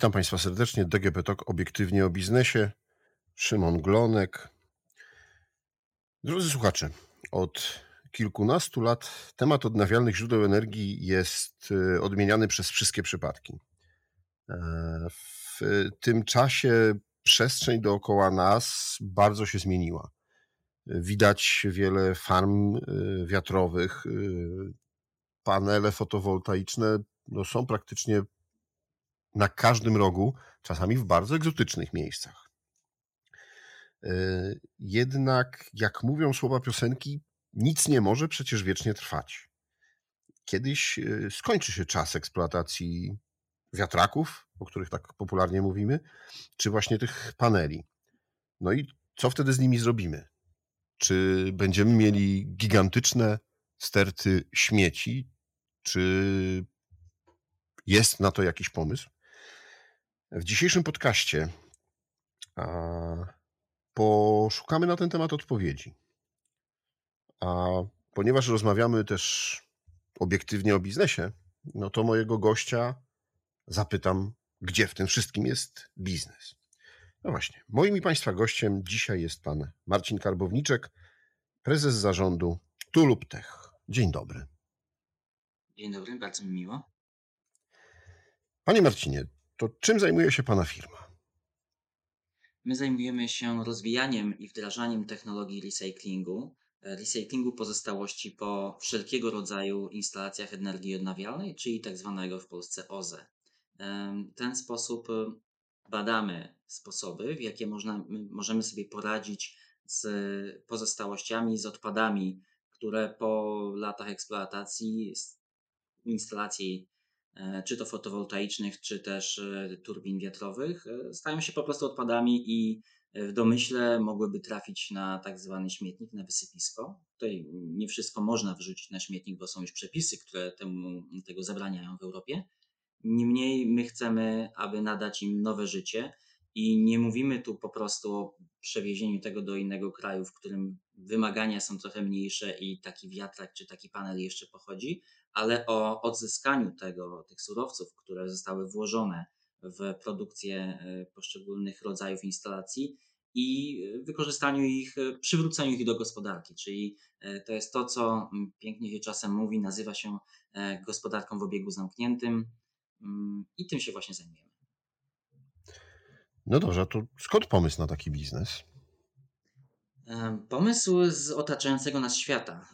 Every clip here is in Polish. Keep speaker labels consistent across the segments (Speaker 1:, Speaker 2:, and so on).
Speaker 1: Witam Państwa serdecznie. DGP Talk obiektywnie o biznesie. Szymon Glonek. Drodzy słuchacze, od kilkunastu lat temat odnawialnych źródeł energii jest y, odmieniany przez wszystkie przypadki. E, w tym czasie przestrzeń dookoła nas bardzo się zmieniła. Widać wiele farm y, wiatrowych, y, panele fotowoltaiczne no, są praktycznie na każdym rogu, czasami w bardzo egzotycznych miejscach. E, jednak, jak mówią słowa piosenki, nic nie może przecież wiecznie trwać. Kiedyś e, skończy się czas eksploatacji wiatraków, o których tak popularnie mówimy, czy właśnie tych paneli. No i co wtedy z nimi zrobimy? Czy będziemy mieli gigantyczne sterty śmieci? Czy jest na to jakiś pomysł? W dzisiejszym podcaście poszukamy na ten temat odpowiedzi. A ponieważ rozmawiamy też obiektywnie o biznesie, no to mojego gościa zapytam, gdzie w tym wszystkim jest biznes. No właśnie, moim i Państwa gościem dzisiaj jest pan Marcin Karbowniczek, prezes zarządu Tulub Tech. Dzień dobry.
Speaker 2: Dzień dobry, bardzo mi miło.
Speaker 1: Panie Marcinie, to czym zajmuje się Pana firma?
Speaker 2: My zajmujemy się rozwijaniem i wdrażaniem technologii recyklingu, e, recyklingu pozostałości po wszelkiego rodzaju instalacjach energii odnawialnej, czyli tak zwanego w Polsce OZE. W ten sposób e, badamy sposoby, w jakie można, możemy sobie poradzić z pozostałościami, z odpadami, które po latach eksploatacji instalacji E, czy to fotowoltaicznych, czy też e, turbin wiatrowych, e, stają się po prostu odpadami i w domyśle mogłyby trafić na tak zwany śmietnik, na wysypisko. Tutaj nie wszystko można wrzucić na śmietnik, bo są już przepisy, które temu, tego zabraniają w Europie. Niemniej my chcemy, aby nadać im nowe życie i nie mówimy tu po prostu o przewiezieniu tego do innego kraju, w którym wymagania są trochę mniejsze i taki wiatrak czy taki panel jeszcze pochodzi, ale o odzyskaniu tego, tych surowców, które zostały włożone w produkcję e, poszczególnych rodzajów instalacji i wykorzystaniu ich, e, przywróceniu ich do gospodarki. Czyli e, to jest to, co pięknie się czasem mówi, nazywa się gospodarką w obiegu zamkniętym i tym się właśnie zajmujemy.
Speaker 1: No dobrze, to skąd pomysł na taki biznes?
Speaker 2: Pomysł z otaczającego nas świata.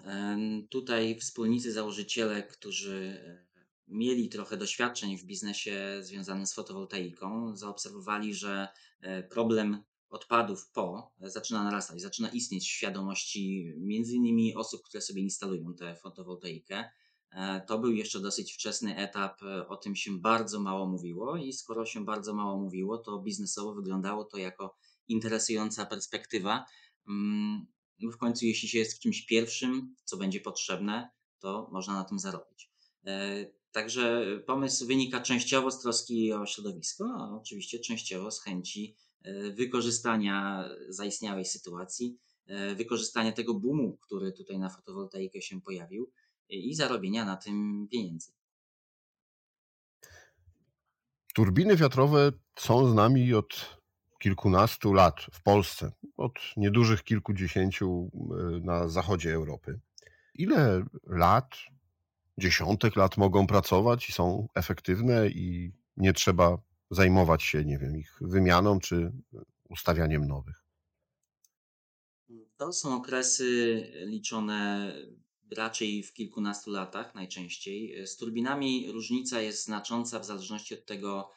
Speaker 2: Tutaj wspólnicy, założyciele, którzy e, mieli trochę doświadczeń w biznesie związanym z fotowoltaiką, zaobserwowali, że e, problem odpadów po e, zaczyna narastać, zaczyna istnieć w świadomości między innymi osób, które sobie instalują tę fotowoltaikę. To był jeszcze dosyć wczesny etap, o tym się bardzo mało mówiło i skoro się bardzo mało mówiło, to biznesowo wyglądało to jako interesująca perspektywa, w końcu, jeśli się jest czymś pierwszym, co będzie potrzebne, to można na tym zarobić. E, także pomysł wynika częściowo z troski o środowisko, a oczywiście częściowo z chęci e, wykorzystania zaistniałej sytuacji, e, wykorzystania tego boomu, który tutaj na fotowoltaikę się pojawił i zarobienia na tym pieniędzy.
Speaker 1: Turbiny wiatrowe są z nami od kilkunastu lat w Polsce, od niedużych kilkudziesięciu e, na zachodzie Europy. Ile lat, dziesiątek lat mogą pracować i są efektywne i nie trzeba zajmować się, nie wiem, ich wymianą czy ustawianiem nowych?
Speaker 2: To są okresy liczone raczej w kilkunastu latach najczęściej. Z turbinami różnica jest znacząca w zależności od tego,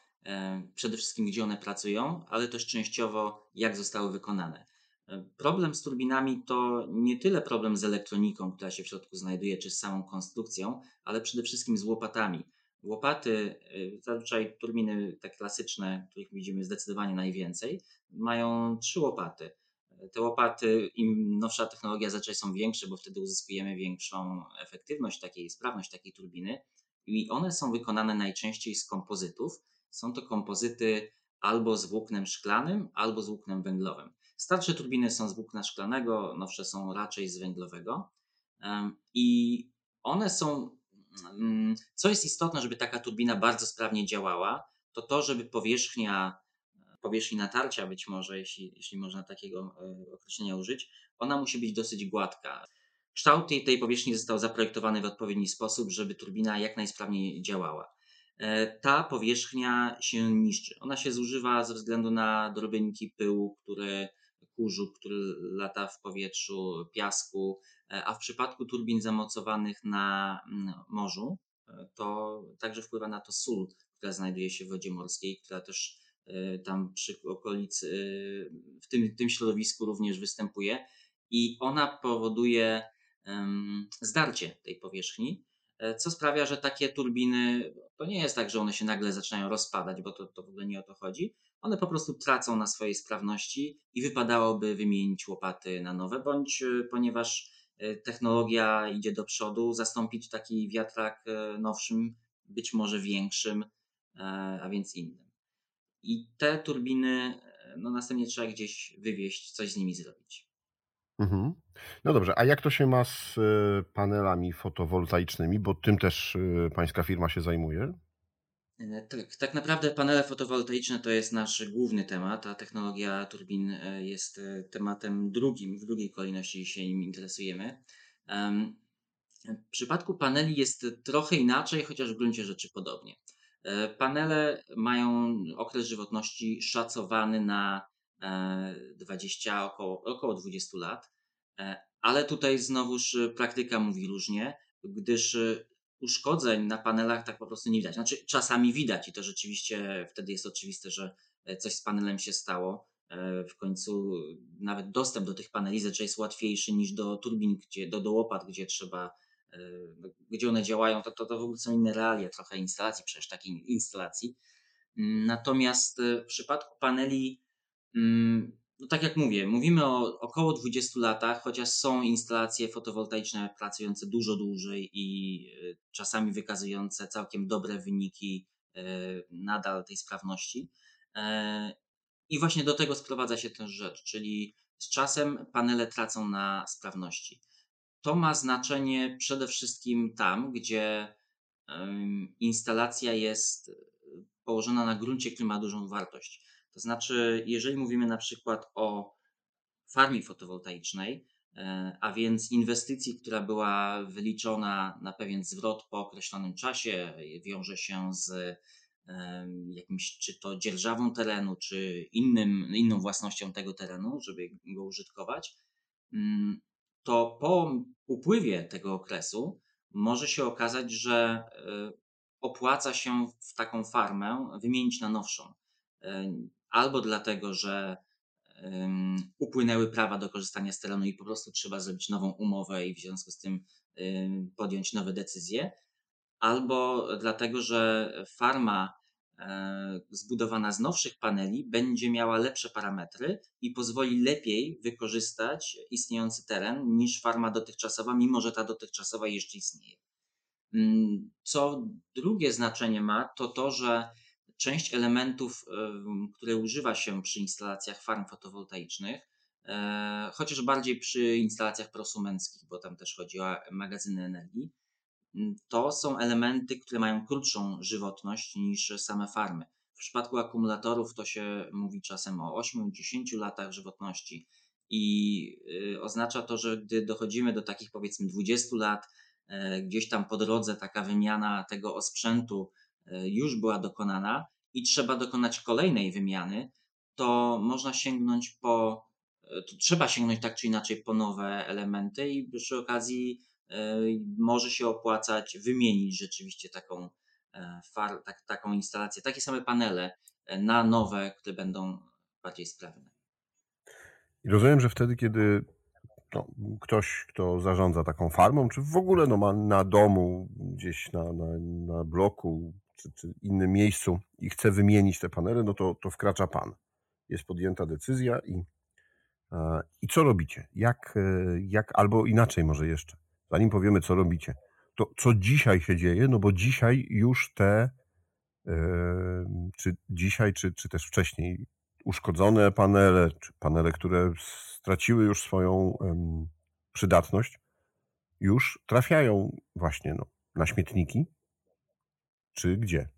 Speaker 2: przede wszystkim gdzie one pracują, ale też częściowo jak zostały wykonane. E, problem z turbinami to nie tyle problem z elektroniką, która się w środku znajduje, czy z samą konstrukcją, ale przede wszystkim z łopatami. Łopaty, e, zazwyczaj turbiny tak klasyczne, których widzimy zdecydowanie najwięcej, mają trzy łopaty. Te łopaty, im nowsza technologia zazwyczaj są większe, bo wtedy uzyskujemy większą efektywność takiej, sprawność takiej turbiny i one są wykonane najczęściej z kompozytów, są to kompozyty albo z włóknem szklanym, albo z włóknem węglowym. Starsze turbiny są z włókna szklanego, nowsze są raczej z węglowego. I one są, mm, co jest istotne, żeby taka turbina bardzo sprawnie działała, to to, żeby powierzchnia, powierzchni natarcia być może, jeśli, jeśli można takiego określenia użyć, ona musi być dosyć gładka. Kształt tej, tej powierzchni został zaprojektowany w odpowiedni sposób, żeby turbina jak najsprawniej działała. E, ta powierzchnia się niszczy. Ona się zużywa ze względu na drobinki pyłu, które kurzu, który lata w powietrzu, piasku, e, a w przypadku turbin zamocowanych na mm, morzu, e, to także wpływa na to sól, która znajduje się w wodzie morskiej, która też tam przy okolicy, w tym, tym środowisku również występuje i ona powoduje zdarcie tej powierzchni, co sprawia, że takie turbiny, to nie jest tak, że one się nagle zaczynają rozpadać, bo to, to w ogóle nie o to chodzi. One po prostu tracą na swojej sprawności i wypadałoby wymienić łopaty na nowe, bądź e, ponieważ e, technologia idzie do przodu, zastąpić taki wiatrak nowszym, być może większym, a więc innym. I te turbiny, no następnie trzeba gdzieś wywieźć, coś z nimi zrobić.
Speaker 1: Mhm. No dobrze, a jak to się ma z y, panelami fotowoltaicznymi, bo tym też y, pańska firma się zajmuje?
Speaker 2: E, tak, tak naprawdę panele fotowoltaiczne to jest nasz główny temat, a technologia turbin e, jest e, tematem drugim, w drugiej kolejności się nim interesujemy. W przypadku paneli jest trochę inaczej, chociaż w gruncie rzeczy podobnie. Panele mają okres żywotności szacowany na 20, około, około 20 lat. E, ale tutaj znowuż e, praktyka mówi różnie, gdyż e, uszkodzeń na panelach tak po prostu nie widać. Znaczy, czasami widać i to rzeczywiście wtedy jest oczywiste, że coś z panelem się stało. W końcu nawet dostęp do tych paneli zazwyczaj jest łatwiejszy niż do turbin, gdzie, do, do łopat, gdzie trzeba, gdzie one działają. To, to, to w ogóle są inne realia, trochę instalacji, przecież takiej instalacji. Natomiast w przypadku paneli no tak jak mówię, mówimy o około 20 latach, chociaż są instalacje fotowoltaiczne pracujące dużo dłużej i e, czasami wykazujące całkiem dobre wyniki e, nadal tej sprawności. E, I właśnie do tego sprowadza się tę rzecz, czyli z czasem panele tracą na sprawności. To ma znaczenie przede wszystkim tam, gdzie instalacja jest położona na gruncie, który ma dużą wartość. To znaczy, jeżeli mówimy na przykład o farmie fotowoltaicznej, e, a więc inwestycji, która była wyliczona na pewien zwrot po określonym czasie, wiąże się z jakimś, czy to dzierżawą terenu, czy innym, inną własnością tego terenu, żeby go użytkować, mm, to po upływie tego okresu może się okazać, że e, opłaca się w taką farmę wymienić na nowszą. Albo dlatego, że upłynęły prawa do korzystania z terenu i po prostu trzeba zrobić nową umowę i w związku z tym podjąć nowe decyzje, albo dlatego, że farma e, zbudowana z nowszych paneli będzie miała lepsze parametry i pozwoli lepiej wykorzystać istniejący teren niż farma dotychczasowa, mimo że ta dotychczasowa jeszcze istnieje. Mm, co drugie znaczenie ma, to to, że część elementów, które używa się przy instalacjach farm fotowoltaicznych, e, chociaż bardziej przy instalacjach prosumenckich, bo tam też chodzi o magazyny energii, to są elementy, które mają krótszą żywotność niż same farmy. W przypadku akumulatorów to się mówi czasem o 8-10 latach żywotności i y, oznacza to, że gdy dochodzimy do takich powiedzmy 20 lat, e, gdzieś tam po drodze taka wymiana tego osprzętu już była dokonana i trzeba dokonać kolejnej wymiany, to można sięgnąć po, e, to trzeba sięgnąć tak czy inaczej po nowe elementy i przy okazji e, może się opłacać wymienić rzeczywiście taką, far, tak, taką instalację, takie same panele na nowe, które będą bardziej sprawne.
Speaker 1: I rozumiem, że wtedy, kiedy no, ktoś, kto zarządza taką farmą, czy w ogóle no, ma na domu, gdzieś na, na, na bloku czy, czy innym miejscu i chce wymienić te panele, no to, to wkracza pan. Jest podjęta decyzja i, i co robicie? Jak, e, jak, albo inaczej może jeszcze, zanim powiemy, co robicie, to co dzisiaj się dzieje, no bo dzisiaj już te, e, czy dzisiaj, czy, czy też wcześniej, uszkodzone panele, czy panele, które straciły już swoją przydatność, już trafiają właśnie no, na śmietniki czy gdzie?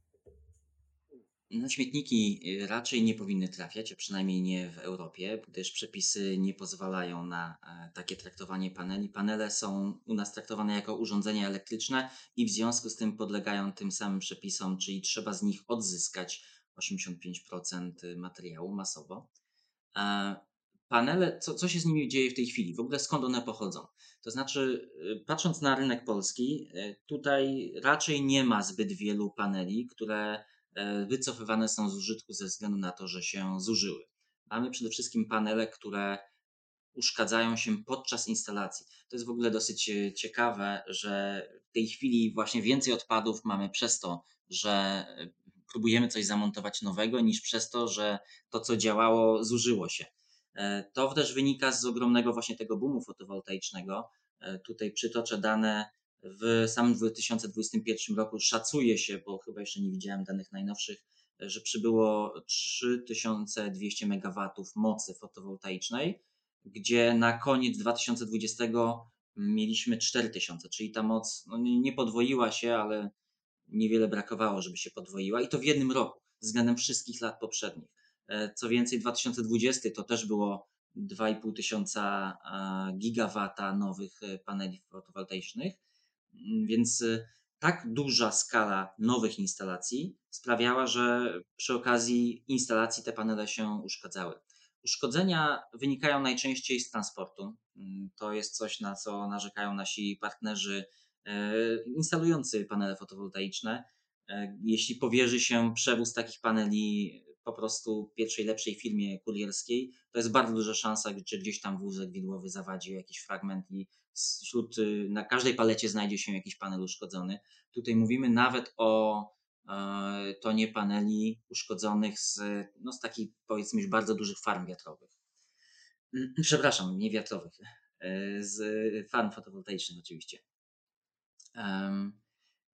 Speaker 2: Na śmietniki y, raczej nie powinny trafiać, a przynajmniej nie w Europie, gdyż przepisy nie pozwalają na e, takie traktowanie paneli. Panele są u nas traktowane jako urządzenia elektryczne i w związku z tym podlegają tym samym przepisom, czyli trzeba z nich odzyskać 85% materiału masowo. Panele, co, co się z nimi dzieje w tej chwili? W ogóle skąd one pochodzą? To znaczy, y, patrząc na rynek polski, y, tutaj raczej nie ma zbyt wielu paneli, które E, wycofywane są z użytku ze względu na to, że się zużyły. Mamy przede wszystkim panele, które uszkadzają się podczas instalacji. To jest w ogóle dosyć e, ciekawe, że w tej chwili właśnie więcej odpadów mamy przez to, że e, próbujemy coś zamontować nowego, niż przez to, że to, co działało, zużyło się. To też wynika z ogromnego właśnie tego boomu fotowoltaicznego. Tutaj przytoczę dane w samym 2021 roku szacuje się, bo chyba jeszcze nie widziałem danych najnowszych, że przybyło 3200 MW mocy fotowoltaicznej, gdzie na koniec 2020 mieliśmy 4000, czyli ta moc no nie podwoiła się, ale niewiele brakowało, żeby się podwoiła i to w jednym roku względem wszystkich lat poprzednich. E, co więcej, 2020 to też było 2,5 tysiąca gigawata nowych e, paneli fotowoltaicznych, Mm, więc tak duża skala nowych instalacji sprawiała, że przy okazji instalacji te panele się uszkadzały. Uszkodzenia wynikają najczęściej z transportu. Mm, to jest coś, na co narzekają nasi partnerzy e, instalujący panele fotowoltaiczne. E, jeśli powierzy się przewóz takich paneli po prostu pierwszej lepszej firmie kurierskiej, to jest bardzo duża szansa, że gdzieś tam wózek widłowy zawadził jakiś fragment i wśród, y, na każdej palecie znajdzie się jakiś panel uszkodzony. Tutaj mówimy nawet o e, tonie paneli uszkodzonych z, no, z takich powiedzmy bardzo dużych farm wiatrowych. Przepraszam, nie wiatrowych, e, z farm fotowoltaicznych oczywiście.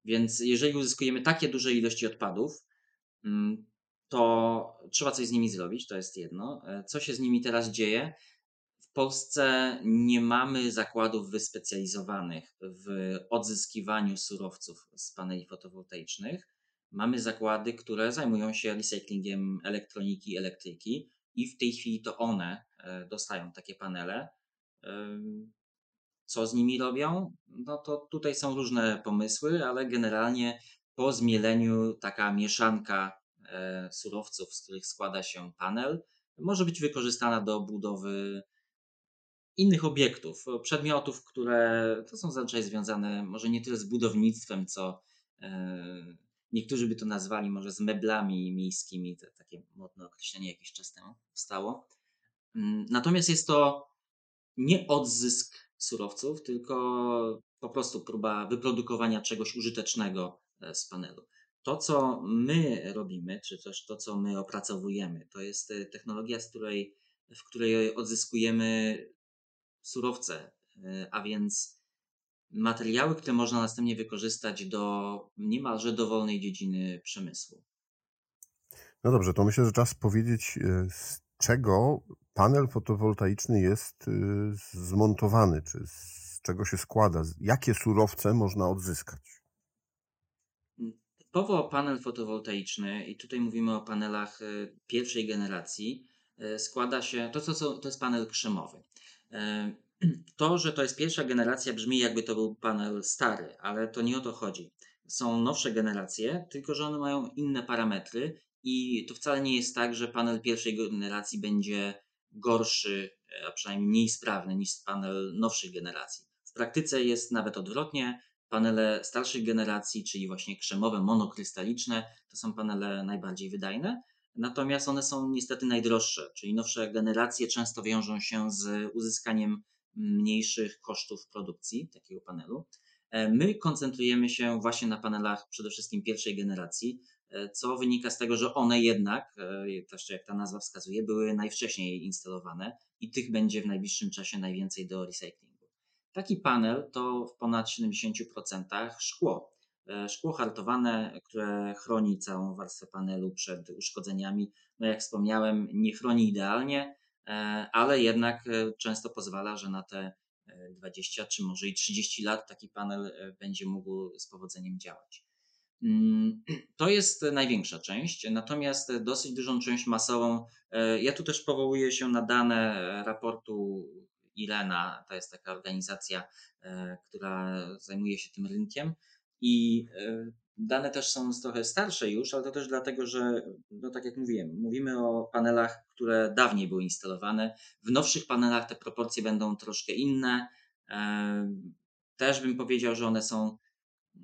Speaker 2: Więc jeżeli uzyskujemy takie duże ilości odpadów, mm, to trzeba coś z nimi zrobić, to jest jedno. E, co się z nimi teraz dzieje? W Polsce nie mamy zakładów wyspecjalizowanych w odzyskiwaniu surowców z paneli fotowoltaicznych. Mamy zakłady, które zajmują się recyklingiem elektroniki elektryki, i w tej chwili to one e, dostają takie panele. Co z nimi robią? No to tutaj są różne pomysły, ale generalnie po zmieleniu taka mieszanka E, surowców, z których składa się panel, może być wykorzystana do budowy innych obiektów, przedmiotów, które to są zazwyczaj związane może nie tyle z budownictwem, co e, niektórzy by to nazwali może z meblami miejskimi, to takie modne określenie jakiś czas temu powstało. Mm, natomiast jest to nie odzysk surowców, tylko po prostu próba wyprodukowania czegoś użytecznego e, z panelu. To, co my robimy, czy też to, co my opracowujemy, to jest e, technologia, z której, w której odzyskujemy surowce, e, a więc materiały, które można następnie wykorzystać do niemalże dowolnej dziedziny przemysłu.
Speaker 1: No dobrze, to myślę, że czas powiedzieć, e, z czego panel fotowoltaiczny jest zmontowany, czy z czego się składa, jakie surowce można odzyskać.
Speaker 2: Typowo panel fotowoltaiczny, i tutaj mówimy o panelach e, pierwszej generacji, e, składa się, to, to, to jest panel krzemowy. E, to, że to jest pierwsza generacja, brzmi jakby to był panel stary, ale to nie o to chodzi. Są nowsze generacje, tylko że one mają inne parametry i to wcale nie jest tak, że panel pierwszej generacji będzie gorszy, a przynajmniej mniej sprawny niż panel nowszych generacji. W praktyce jest nawet odwrotnie. Panele starszej generacji, czyli właśnie krzemowe, monokrystaliczne, to są panele najbardziej wydajne. Natomiast one są niestety najdroższe, czyli nowsze generacje często wiążą się z uzyskaniem mniejszych kosztów produkcji takiego panelu. E, my koncentrujemy się właśnie na panelach przede wszystkim pierwszej generacji, e, co wynika z tego, że one jednak, też jak ta nazwa wskazuje, były najwcześniej instalowane i tych będzie w najbliższym czasie najwięcej do recyklingu. Taki panel to w ponad 70% szkło. E, szkło hartowane, które chroni całą warstwę panelu przed uszkodzeniami. No jak wspomniałem, nie chroni idealnie, e, ale jednak e, często pozwala, że na te 20 czy może i 30 lat taki panel będzie mógł z powodzeniem działać. Mm, to jest największa część, natomiast dosyć dużą część masową, ja tu też powołuję się na dane raportu IRENA, to jest taka organizacja, e, która zajmuje się tym rynkiem i e, dane też są trochę starsze już, ale to też dlatego, że, no tak jak mówiłem, mówimy o panelach, które dawniej były instalowane. W nowszych panelach te proporcje będą troszkę inne. Też bym powiedział, że one są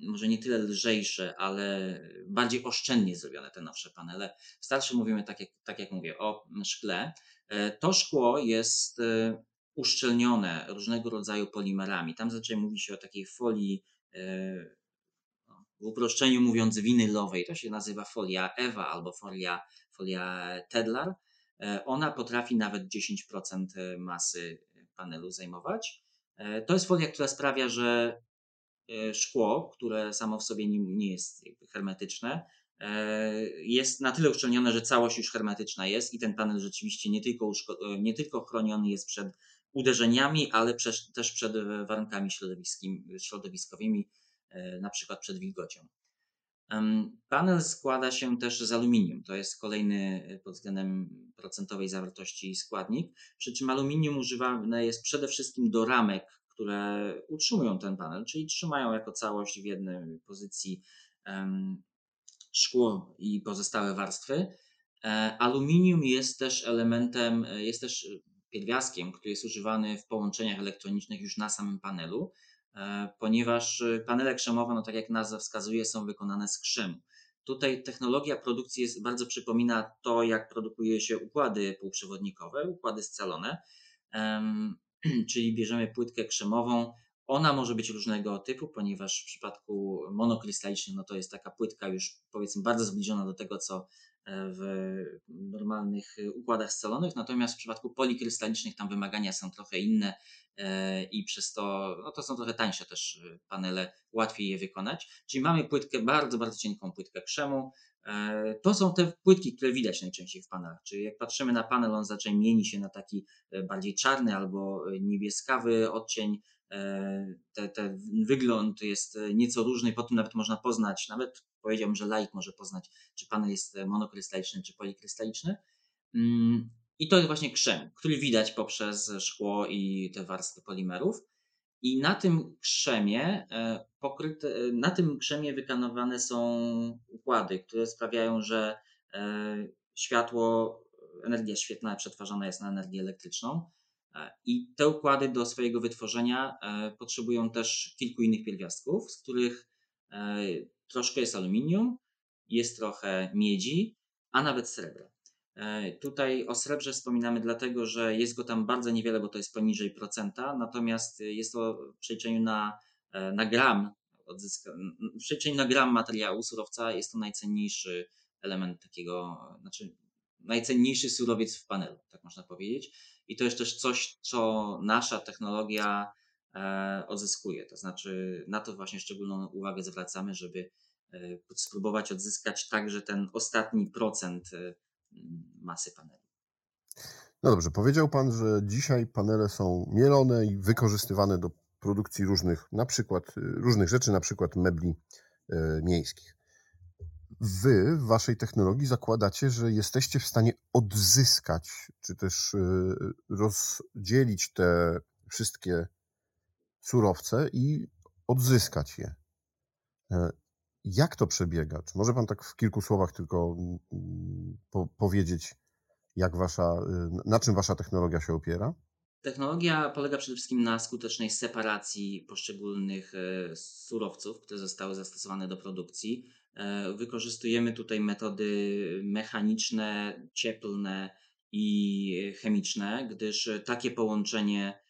Speaker 2: może nie tyle lżejsze, ale bardziej oszczędnie zrobione te nowsze panele. W starszych mówimy, tak jak, tak jak mówię, o szkle. E, to szkło jest e, uszczelnione różnego rodzaju polimerami. Tam zazwyczaj mówi się o takiej folii, e, no, w uproszczeniu mówiąc winylowej, to się nazywa folia EWA albo folia, folia Tedlar. Ona potrafi nawet 10% masy panelu zajmować. To jest folia, która sprawia, że E, szkło, które samo w sobie nie, jest hermetyczne, e, jest na tyle uszczelnione, że całość już hermetyczna jest i ten panel rzeczywiście nie tylko, e, nie tylko chroniony jest przed uderzeniami, ale też przed warunkami środowiskowymi, na przykład przed wilgocią. Panel składa się też z aluminium. To jest kolejny pod względem procentowej zawartości składnik. Przy czym aluminium używane jest przede wszystkim do ramek które utrzymują ten panel, czyli trzymają jako całość w jednej pozycji szkło i pozostałe warstwy. E, aluminium jest też elementem, e, jest też pierwiastkiem, który jest używany w połączeniach elektronicznych już na samym panelu, e, ponieważ panele krzemowe, no tak jak nazwa wskazuje, są wykonane z krzemu. Tutaj technologia produkcji jest, bardzo przypomina to, jak produkuje się układy półprzewodnikowe, układy scalone. czyli bierzemy płytkę krzemową. Ona może być różnego typu, ponieważ w przypadku monokrystalicznych no to jest taka płytka już powiedzmy bardzo zbliżona do tego, co e, w normalnych układach scalonych, natomiast w przypadku polikrystalicznych tam wymagania są trochę inne e, i przez to no to są trochę tańsze też panele, łatwiej je wykonać. Czyli mamy płytkę, bardzo, bardzo cienką płytkę krzemu, E, to są te płytki, które widać najczęściej w panelach. Czyli jak patrzymy na panel, on zacznie mieni się na taki e, bardziej czarny albo niebieskawy odcień. E, te, te wygląd jest nieco różny, po tym nawet można poznać, nawet powiedziałbym, że laik może poznać, czy panel jest monokrystaliczny, czy polikrystaliczny. Mm, I to jest właśnie krzem, który widać poprzez szkło i te warstwy polimerów. I na tym krzemie e, pokryte, e, na tym krzemie wykonywane są układy, które sprawiają, że e, światło, energia świetlna przetwarzana jest na energię elektryczną. I te układy do swojego wytworzenia potrzebują też kilku innych pierwiastków, z których troszkę jest aluminium, jest trochę miedzi, a nawet srebra. E, tutaj o srebrze wspominamy dlatego, że jest go tam bardzo niewiele, bo to jest poniżej procenta, natomiast jest to w przeliczeniu na, e, na gram odzyska, w przeliczeniu na gram materiału, surowca jest to najcenniejszy element takiego, znaczy najcenniejszy surowiec w panelu, tak można powiedzieć. I to jest też coś, co nasza technologia e, odzyskuje. To znaczy na to właśnie szczególną uwagę zwracamy, żeby spróbować odzyskać także ten ostatni procent masy paneli.
Speaker 1: No dobrze, powiedział Pan, że dzisiaj panele są mielone i wykorzystywane do produkcji różnych, na przykład różnych rzeczy, na przykład mebli e, miejskich. Wy w waszej technologii zakładacie, że jesteście w stanie odzyskać, czy też e, rozdzielić te wszystkie surowce i odzyskać je. E, jak to przebiega? Czy może Pan tak w kilku słowach tylko mm, mm, po powiedzieć, jak wasza, y, na czym Wasza technologia się opiera?
Speaker 2: Technologia polega przede wszystkim na skutecznej separacji poszczególnych e, surowców, które zostały zastosowane do produkcji. E, wykorzystujemy tutaj metody mechaniczne, cieplne i chemiczne, gdyż takie połączenie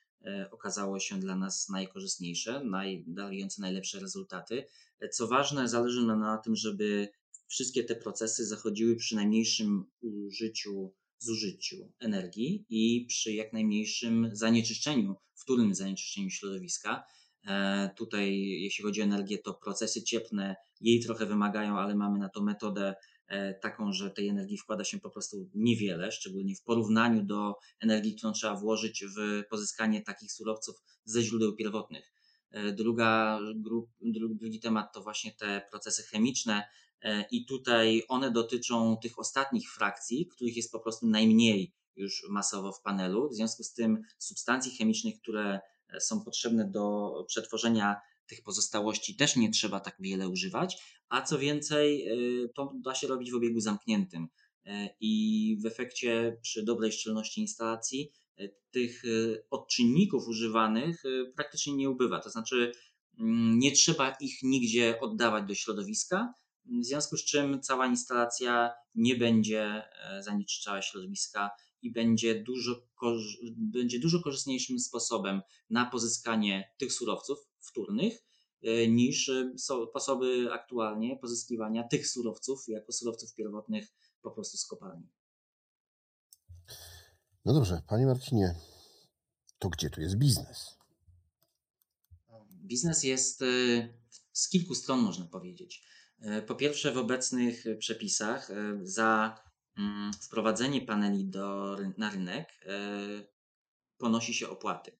Speaker 2: okazało się dla nas najkorzystniejsze, naj, dające najlepsze rezultaty. Co ważne, zależy nam na tym, żeby wszystkie te procesy zachodziły przy najmniejszym użyciu, zużyciu energii i przy jak najmniejszym zanieczyszczeniu, wtórnym zanieczyszczeniu środowiska. E, tutaj, jeśli chodzi o energię, to procesy cieplne jej trochę wymagają, ale mamy na to metodę e, taką, że tej energii wkłada się po prostu niewiele, szczególnie w porównaniu do energii, którą trzeba włożyć w pozyskanie takich surowców ze źródeł pierwotnych. Druga, drugi temat to właśnie te procesy chemiczne, i tutaj one dotyczą tych ostatnich frakcji, których jest po prostu najmniej już masowo w panelu. W związku z tym substancji chemicznych, które są potrzebne do przetworzenia tych pozostałości też nie trzeba tak wiele używać, a co więcej, y, to da się robić w obiegu zamkniętym. Y, I w efekcie przy dobrej szczelności instalacji y, tych odczynników używanych praktycznie nie ubywa. To znaczy, mm, nie trzeba ich nigdzie oddawać do środowiska, w związku z czym cała instalacja nie będzie zanieczyszczała środowiska i będzie dużo, będzie dużo korzystniejszym sposobem na pozyskanie tych surowców wtórnych e, niż e, sposoby aktualnie pozyskiwania tych surowców jako surowców pierwotnych po prostu z kopalni.
Speaker 1: No dobrze, panie Marcinie, to gdzie tu jest biznes?
Speaker 2: Biznes jest e, z kilku stron, można powiedzieć. Po pierwsze, w obecnych przepisach za Mm, wprowadzenie paneli do, na rynek e, ponosi się opłaty.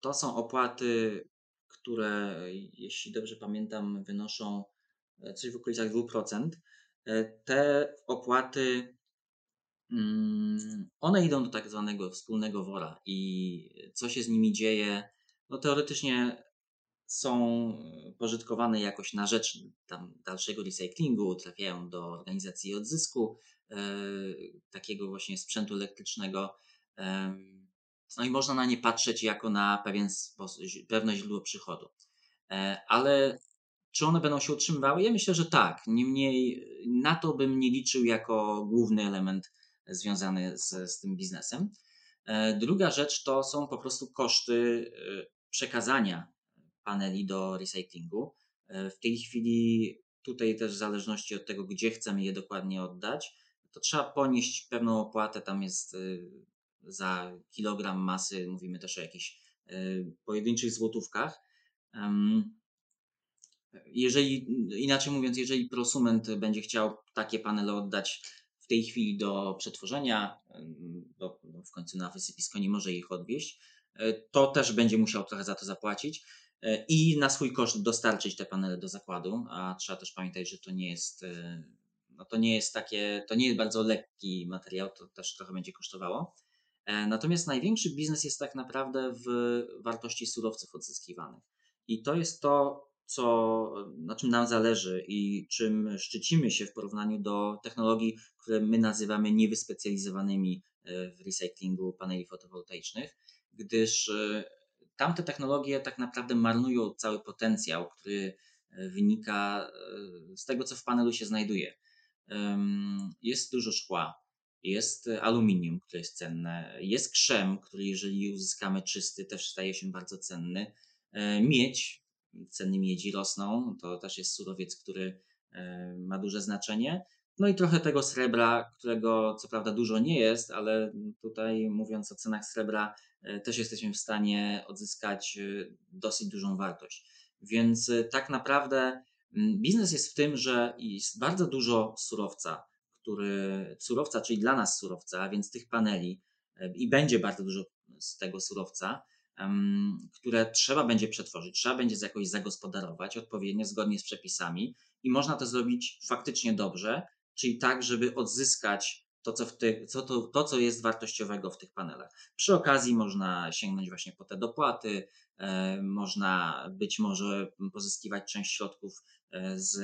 Speaker 2: To są opłaty, które, jeśli dobrze pamiętam, wynoszą e, coś w okolicach 2%. E, te opłaty, mm, one idą do tak zwanego wspólnego wora i co się z nimi dzieje, no teoretycznie są pożytkowane jakoś na rzecz tam dalszego recyklingu, trafiają do organizacji odzysku, E, takiego właśnie sprzętu elektrycznego. No i można na nie patrzeć jako na pewien sposób, pewne źródło przychodu. E, ale czy one będą się utrzymywały? Ja myślę, że tak. Niemniej na to bym nie liczył jako główny element związany z, z tym biznesem. E, druga rzecz to są po prostu koszty przekazania paneli do recyklingu. W tej chwili tutaj też w zależności od tego, gdzie chcemy je dokładnie oddać, to trzeba ponieść pewną opłatę. Tam jest y, za kilogram masy, mówimy też o jakichś y, pojedynczych złotówkach. Jeżeli, inaczej mówiąc, jeżeli prosument będzie chciał takie panele oddać w tej chwili do przetworzenia, bo w końcu na wysypisko nie może ich odwieźć, y, to też będzie musiał trochę za to zapłacić i na swój koszt dostarczyć te panele do zakładu, a trzeba też pamiętać, że to nie jest no to nie jest takie, to nie jest bardzo lekki materiał, to też trochę będzie kosztowało. E, natomiast największy biznes jest tak naprawdę w wartości surowców odzyskiwanych. I to jest to, co, na czym nam zależy i czym szczycimy się w porównaniu do technologii, które my nazywamy niewyspecjalizowanymi e, w recyklingu paneli fotowoltaicznych, gdyż e, tamte technologie tak naprawdę marnują cały potencjał, który wynika z tego, co w panelu się znajduje jest dużo szkła, jest aluminium, które jest cenne, jest krzem, który jeżeli uzyskamy czysty, też staje się bardzo cenny. E, miedź, ceny miedzi rosną, to też jest surowiec, który e, ma duże znaczenie. No i trochę tego srebra, którego co prawda dużo nie jest, ale tutaj mówiąc o cenach srebra, e, też jesteśmy w stanie odzyskać dosyć dużą wartość. Więc tak naprawdę Mm, biznes jest w tym, że jest bardzo dużo surowca, który, surowca, czyli dla nas surowca, więc tych paneli i będzie bardzo dużo z tego surowca, które trzeba będzie przetworzyć, trzeba będzie jakoś zagospodarować odpowiednio, zgodnie z przepisami i można to zrobić faktycznie dobrze, czyli tak, żeby odzyskać to, co, w tych, co to, to, co jest wartościowego w tych panelach. Przy okazji można sięgnąć właśnie po te dopłaty, e, można być może pozyskiwać część środków E, z,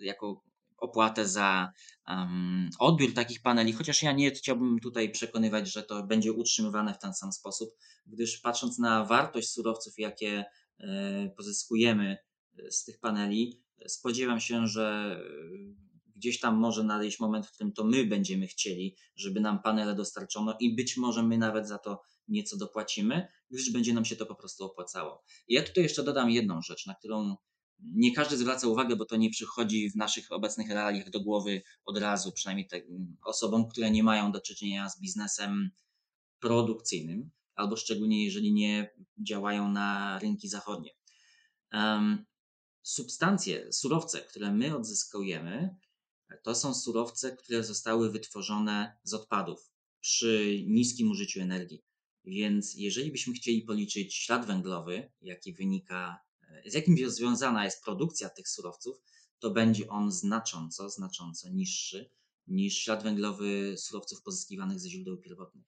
Speaker 2: jako opłatę za um, odbiór takich paneli, chociaż ja nie chciałbym tutaj przekonywać, że to będzie utrzymywane w ten sam sposób, gdyż patrząc na wartość surowców, jakie e, pozyskujemy e, z tych paneli, spodziewam się, że gdzieś tam może nadejść moment, w którym to my będziemy chcieli, żeby nam panele dostarczono i być może my nawet za to nieco dopłacimy, gdyż będzie nam się to po prostu opłacało. Ja tutaj jeszcze dodam jedną rzecz, na którą nie każdy zwraca uwagę, bo to nie przychodzi w naszych obecnych realiach do głowy od razu, przynajmniej te, osobom, które nie mają do czynienia z biznesem produkcyjnym, albo szczególnie jeżeli nie działają na rynki zachodnie. Um, substancje, surowce, które my odzyskujemy, to są surowce, które zostały wytworzone z odpadów przy niskim użyciu energii. Więc jeżeli byśmy chcieli policzyć ślad węglowy, jaki wynika, z jakim związana jest produkcja tych surowców, to będzie on znacząco, znacząco niższy niż ślad węglowy surowców pozyskiwanych ze źródeł pierwotnych.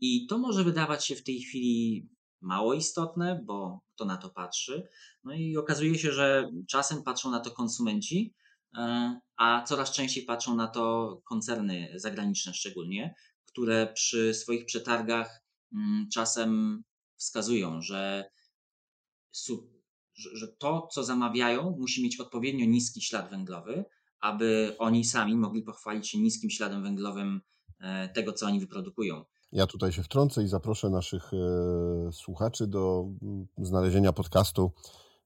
Speaker 2: I to może wydawać się w tej chwili mało istotne, bo kto na to patrzy. No i okazuje się, że czasem patrzą na to konsumenci, e, a coraz częściej patrzą na to koncerny zagraniczne szczególnie, które przy swoich przetargach mm, czasem wskazują, że, że to, co zamawiają, musi mieć odpowiednio niski ślad węglowy, aby oni sami mogli pochwalić się niskim śladem węglowym e, tego, co oni wyprodukują.
Speaker 1: Ja tutaj się wtrącę i zaproszę naszych e, słuchaczy do mm, znalezienia podcastu,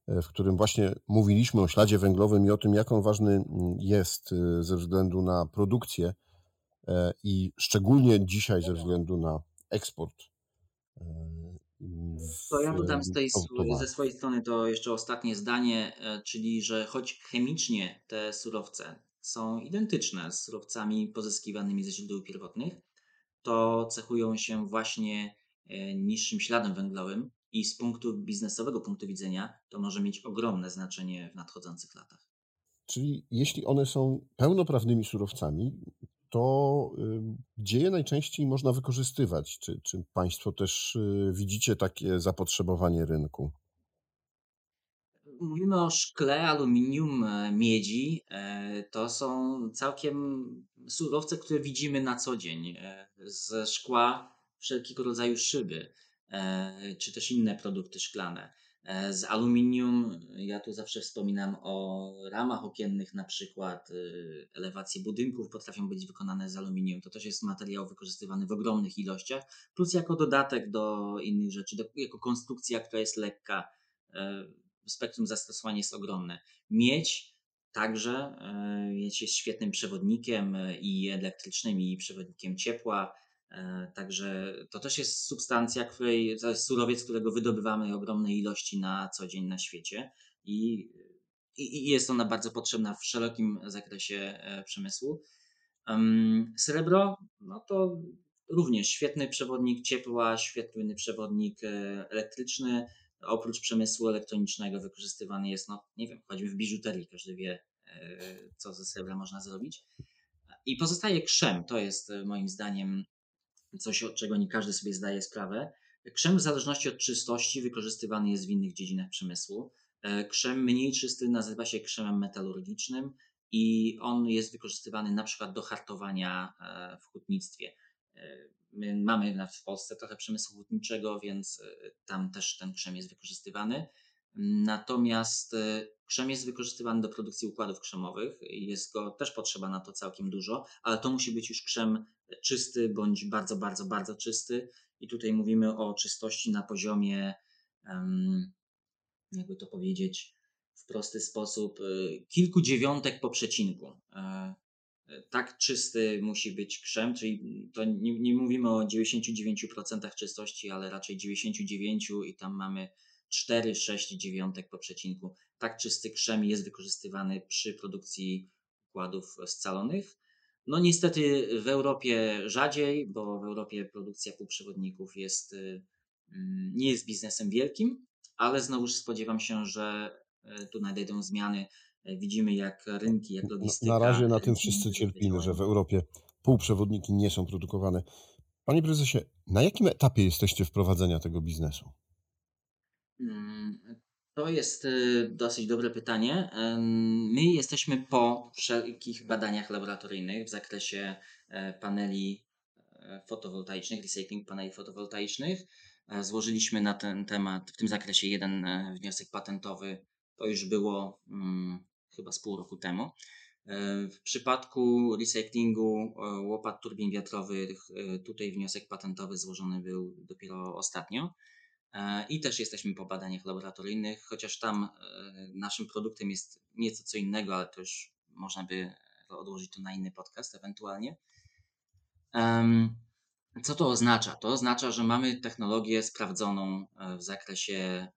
Speaker 1: e, w którym właśnie mówiliśmy o śladzie węglowym i o tym, jak on ważny mm, jest ze względu na produkcję i szczególnie dzisiaj ze względu na eksport.
Speaker 2: To ja dodam z tej, ze swojej strony to jeszcze ostatnie zdanie, czyli że choć chemicznie te surowce są identyczne z surowcami pozyskiwanymi ze źródeł pierwotnych, to cechują się właśnie e, niższym śladem węglowym i z punktu biznesowego punktu widzenia to może mieć ogromne znaczenie w nadchodzących latach.
Speaker 1: Czyli jeśli one są pełnoprawnymi surowcami, to gdzie je najczęściej można wykorzystywać? Czy, czy Państwo też y, widzicie takie zapotrzebowanie rynku?
Speaker 2: mówimy o szkle, aluminium, e, miedzi, e, to są całkiem surowce, które widzimy na co dzień. E, ze szkła wszelkiego rodzaju szyby, czy też inne produkty szklane. Z aluminium, ja tu zawsze wspominam o ramach okiennych, na przykład elewacje budynków potrafią być wykonane z aluminium. To też jest materiał wykorzystywany w ogromnych ilościach, plus jako dodatek do innych rzeczy, do, jako konstrukcja, która jest lekka spektrum zastosowań jest ogromne. Miedź także e, jest świetnym przewodnikiem e, i elektrycznym, i przewodnikiem ciepła. E, także to też jest substancja, której, to jest surowiec, którego wydobywamy ogromne ilości na co dzień na świecie i, i, i jest ona bardzo potrzebna w szerokim zakresie przemysłu. Srebro, no to również świetny przewodnik ciepła, świetny przewodnik elektryczny, oprócz przemysłu elektronicznego wykorzystywany jest, no nie wiem, choćby w biżuterii, każdy wie, e, co ze srebra można zrobić. I pozostaje krzem, to jest e, moim zdaniem coś, od czego nie każdy sobie zdaje sprawę. Krzem w zależności od czystości wykorzystywany jest w innych dziedzinach przemysłu. E, krzem mniej czysty nazywa się krzemem metalurgicznym i on jest wykorzystywany na przykład do hartowania w hutnictwie. My mamy w Polsce trochę przemysłu hutniczego, więc e, tam też ten krzem jest wykorzystywany. Natomiast e, krzem jest wykorzystywany do produkcji układów krzemowych jest go też potrzeba na to całkiem dużo, ale to musi być już krzem czysty bądź bardzo, bardzo, bardzo czysty. I tutaj mówimy o czystości na poziomie, jakby to powiedzieć w prosty sposób, e, kilku dziewiątek po przecinku tak czysty musi być krzem, czyli to nie, nie mówimy o 99% czystości, ale raczej 99 i tam mamy 4, 6 dziewiątek po przecinku. Tak czysty krzem jest wykorzystywany przy produkcji układów scalonych. No niestety w Europie rzadziej, bo w Europie produkcja półprzewodników jest, y, mm, nie jest biznesem wielkim, ale znowuż spodziewam się, że y, tu nadejdą zmiany E, widzimy, jak rynki, jak logistyka.
Speaker 1: Na razie na tym wszyscy cierpimy, że w Europie półprzewodniki nie są produkowane. Panie prezesie, na jakim etapie jesteście wprowadzenia tego biznesu?
Speaker 2: To jest e, dosyć dobre pytanie. My jesteśmy po wszelkich badaniach laboratoryjnych w zakresie e, paneli fotowoltaicznych, recycling paneli fotowoltaicznych. Złożyliśmy na ten temat, w tym zakresie jeden wniosek patentowy. To już było mm, chyba z pół roku temu. E, w przypadku recyklingu e, łopat turbin wiatrowych, e, tutaj wniosek patentowy złożony był dopiero ostatnio. I też jesteśmy po badaniach laboratoryjnych, chociaż tam naszym produktem jest nieco co innego, ale to już można by odłożyć to na inny podcast ewentualnie. Co to oznacza? To oznacza, że mamy technologię sprawdzoną w zakresie,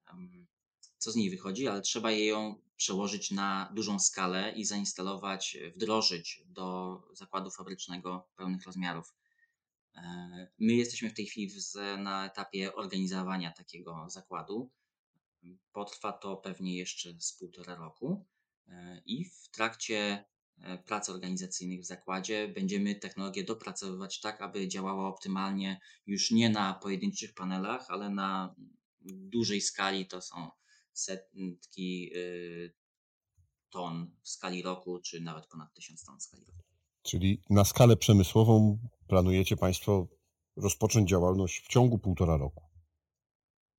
Speaker 2: co z niej wychodzi, ale trzeba ją przełożyć na dużą skalę i zainstalować, wdrożyć do zakładu fabrycznego pełnych rozmiarów. My jesteśmy w tej chwili na etapie organizowania takiego zakładu. Potrwa to pewnie jeszcze z półtora roku i w trakcie prac organizacyjnych w zakładzie będziemy technologię dopracowywać tak, aby działała optymalnie już nie na pojedynczych panelach, ale na dużej skali. To są setki y, ton w skali roku, czy nawet ponad tysiąc ton w skali roku.
Speaker 1: Czyli na skalę przemysłową planujecie Państwo rozpocząć działalność w ciągu półtora roku?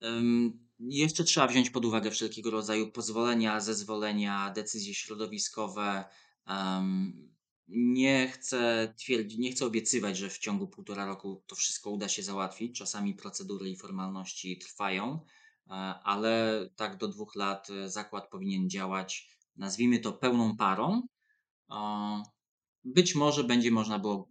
Speaker 2: Um, jeszcze trzeba wziąć pod uwagę wszelkiego rodzaju pozwolenia, zezwolenia, decyzje środowiskowe. Um, nie chcę twierdzić, nie chcę obiecywać, że w ciągu półtora roku to wszystko uda się załatwić. Czasami procedury i formalności trwają, e, ale tak do dwóch lat e, zakład powinien działać, nazwijmy to pełną parą. Być może będzie można, było,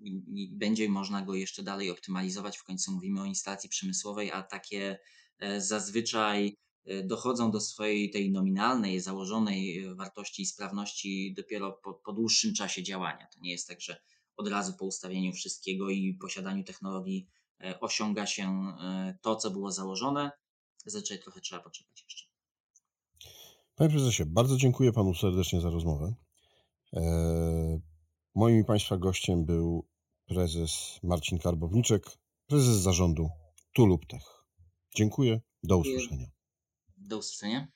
Speaker 2: będzie można go jeszcze dalej optymalizować. W końcu mówimy o instalacji przemysłowej, a takie e, zazwyczaj e, dochodzą do swojej tej nominalnej, założonej e, wartości i sprawności dopiero po, po dłuższym czasie działania. To nie jest tak, że od razu po ustawieniu wszystkiego i posiadaniu technologii osiąga się to, co było założone. Zazwyczaj trochę trzeba poczekać jeszcze.
Speaker 1: Panie prezesie, bardzo dziękuję panu serdecznie za rozmowę. Moim i Państwa gościem był prezes Marcin Karbowniczek, prezes zarządu Tuluptech. Dziękuję, do usłyszenia.
Speaker 2: Do usłyszenia.